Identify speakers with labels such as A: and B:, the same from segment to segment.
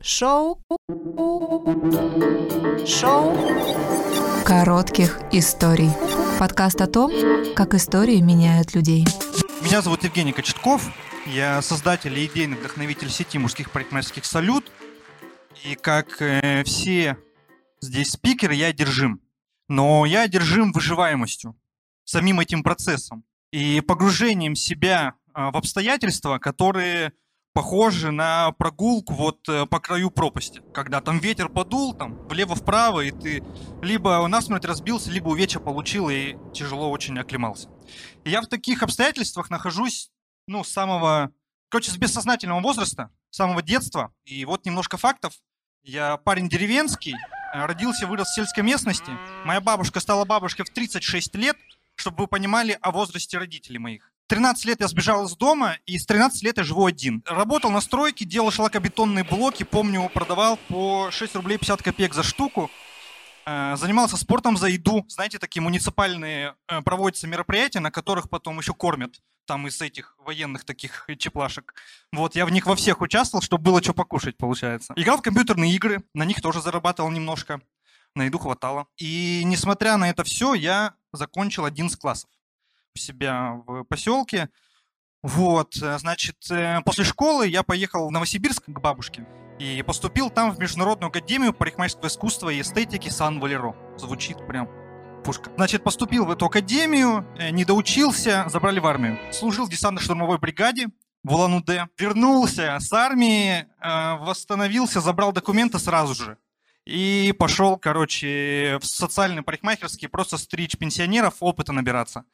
A: Шоу. Шоу. Коротких историй. Подкаст о том, как истории меняют людей.
B: Меня зовут Евгений Кочетков. Я создатель и идейный вдохновитель сети мужских парикмахерских «Салют». И как э, все здесь спикеры, я одержим. Но я одержим выживаемостью, самим этим процессом и погружением себя э, в обстоятельства, которые похожи на прогулку вот э, по краю пропасти, когда там ветер подул, там влево-вправо, и ты либо насмерть разбился, либо увечья получил и тяжело очень оклемался. И я в таких обстоятельствах нахожусь, ну, с самого, короче, с бессознательного возраста, с самого детства. И вот немножко фактов. Я парень деревенский, э, родился, вырос в сельской местности. Моя бабушка стала бабушкой в 36 лет, чтобы вы понимали о возрасте родителей моих. 13 лет я сбежал из дома, и с 13 лет я живу один. Работал на стройке, делал шлакобетонные блоки, помню, продавал по 6 рублей 50 копеек за штуку. Э, занимался спортом за еду. Знаете, такие муниципальные э, проводятся мероприятия, на которых потом еще кормят. Там из этих военных таких чеплашек. Вот, я в них во всех участвовал, чтобы было что покушать, получается. Играл в компьютерные игры, на них тоже зарабатывал немножко. На еду хватало. И несмотря на это все, я закончил 11 классов у себя в поселке. Вот, э, значит, э, после школы я поехал в Новосибирск к бабушке и поступил там в Международную академию парикмахерского искусства и эстетики Сан-Валеро. Звучит прям пушка. Значит, поступил в эту академию, э, не доучился, забрали в армию. Служил в десантно-штурмовой бригаде в Улан-Удэ. Вернулся с армии, восстановился, забрал документы сразу же. И пошел, короче, в социальный парикмахерский просто стричь пенсионеров, опыта набираться.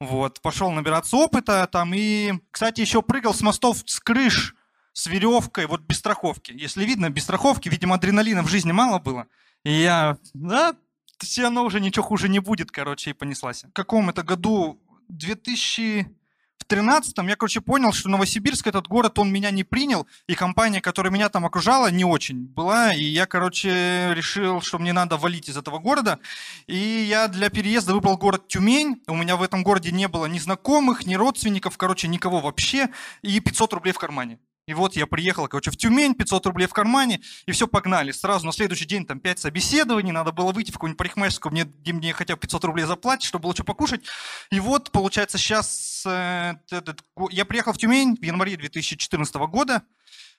B: Вот, пошел набираться опыта там и, кстати, еще прыгал с мостов с крыш с веревкой, вот без страховки. Если видно, без страховки, видимо, адреналина в жизни мало было. И я, да, все равно уже ничего хуже не будет, короче, и понеслась. В каком это году? 2000 в 13-м я, короче, понял, что Новосибирск, этот город, он меня не принял, и компания, которая меня там окружала, не очень была, и я, короче, решил, что мне надо валить из этого города, и я для переезда выбрал город Тюмень, у меня в этом городе не было ни знакомых, ни родственников, короче, никого вообще, и 500 рублей в кармане. И вот я приехал, короче, в Тюмень, 500 рублей в кармане, и все, погнали. Сразу на следующий день там 5 собеседований, надо было выйти в какую-нибудь парикмахерскую, мне, где мне хотя бы 500 рублей заплатить, чтобы было что покушать. И вот, получается, сейчас э, этот, я приехал в Тюмень в январе 2014 года,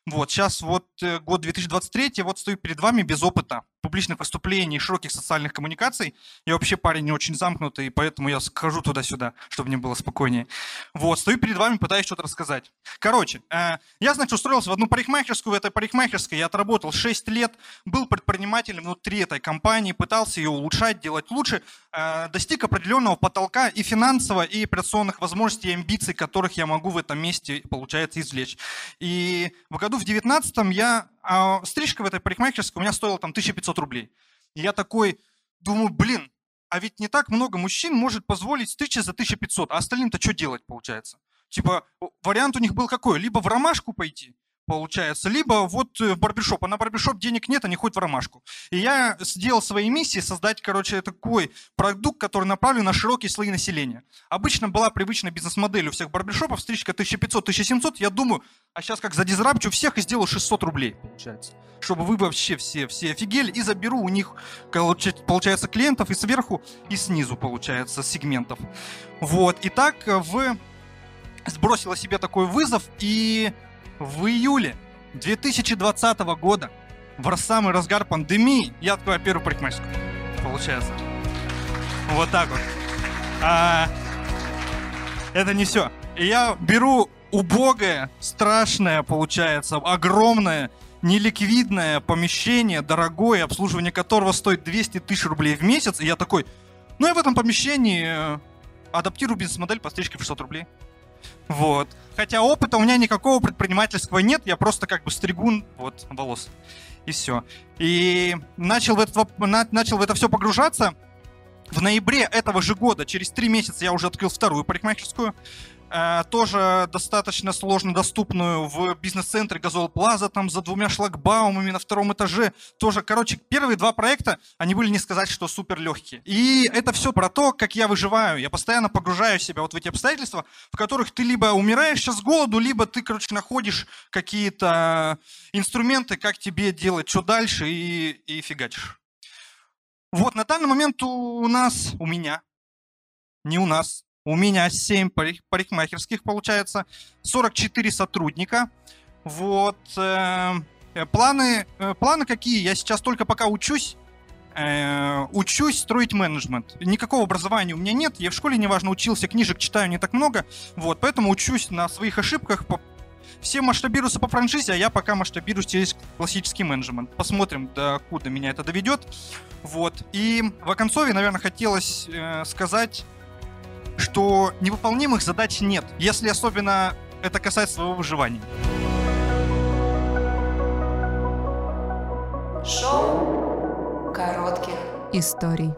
B: вот, сейчас вот э, год 2023, вот стою перед вами без опыта публичных выступлений, широких социальных коммуникаций. Я вообще парень не очень замкнутый, поэтому я скажу туда-сюда, чтобы мне было спокойнее. Вот, стою перед вами, пытаюсь что-то рассказать. Короче, э, я, значит, устроился в одну парикмахерскую, в этой парикмахерской я отработал 6 лет, был предпринимателем внутри этой компании, пытался ее улучшать, делать лучше, достиг определенного потолка и финансово, и операционных возможностей, и амбиций, которых я могу в этом месте, получается, извлечь. И в году в 19 я а стрижка в этой парикмахерской у меня стоила там 1500 рублей. И я такой думаю, блин, а ведь не так много мужчин может позволить стричься за 1500, а остальным-то что делать получается? Типа, вариант у них был какой? Либо в ромашку пойти, получается, либо вот в барбершоп. А на барбершоп денег нет, они ходят в ромашку. И я сделал своей миссией создать, короче, такой продукт, который направлен на широкие слои населения. Обычно была привычная бизнес-модель у всех барбершопов, стрижка 1500-1700. Я думаю, а сейчас как задизрапчу всех и сделаю 600 рублей, получается. Чтобы вы вообще все, все офигели, и заберу у них, получается, клиентов и сверху, и снизу, получается, сегментов. Вот, и так в сбросила себе такой вызов, и в июле 2020 года, в самый разгар пандемии, я открываю первую парикмахерскую. Получается. Вот так вот. А, это не все. Я беру убогое, страшное, получается, огромное, неликвидное помещение, дорогое, обслуживание которого стоит 200 тысяч рублей в месяц. И я такой, ну я в этом помещении э, адаптирую бизнес-модель по стрижке в 600 рублей. Вот. Хотя опыта у меня никакого предпринимательского нет, я просто как бы стригун вот, волос. И все. И начал в, это, начал в это все погружаться. В ноябре этого же года, через три месяца, я уже открыл вторую парикмахерскую. Э, тоже достаточно сложно доступную в бизнес-центре Газол Плаза, там за двумя шлагбаумами на втором этаже. Тоже, короче, первые два проекта, они были не сказать, что супер легкие. И это все про то, как я выживаю. Я постоянно погружаю себя вот в эти обстоятельства, в которых ты либо умираешь сейчас с голоду, либо ты, короче, находишь какие-то инструменты, как тебе делать, что дальше, и, и фигачишь. Вот, на данный момент у нас, у меня, не у нас, у меня 7 парикмахерских, получается, 44 сотрудника. Вот. Э, планы, э, планы какие? Я сейчас только пока учусь, э, учусь строить менеджмент. Никакого образования у меня нет. Я в школе, неважно, учился, книжек читаю не так много. Вот, поэтому учусь на своих ошибках. Все масштабируются по франшизе, а я пока масштабируюсь через классический менеджмент. Посмотрим, до куда меня это доведет. Вот. И в оконцове, наверное, хотелось э, сказать что невыполнимых задач нет, если особенно это касается своего выживания.
A: Шоу коротких историй.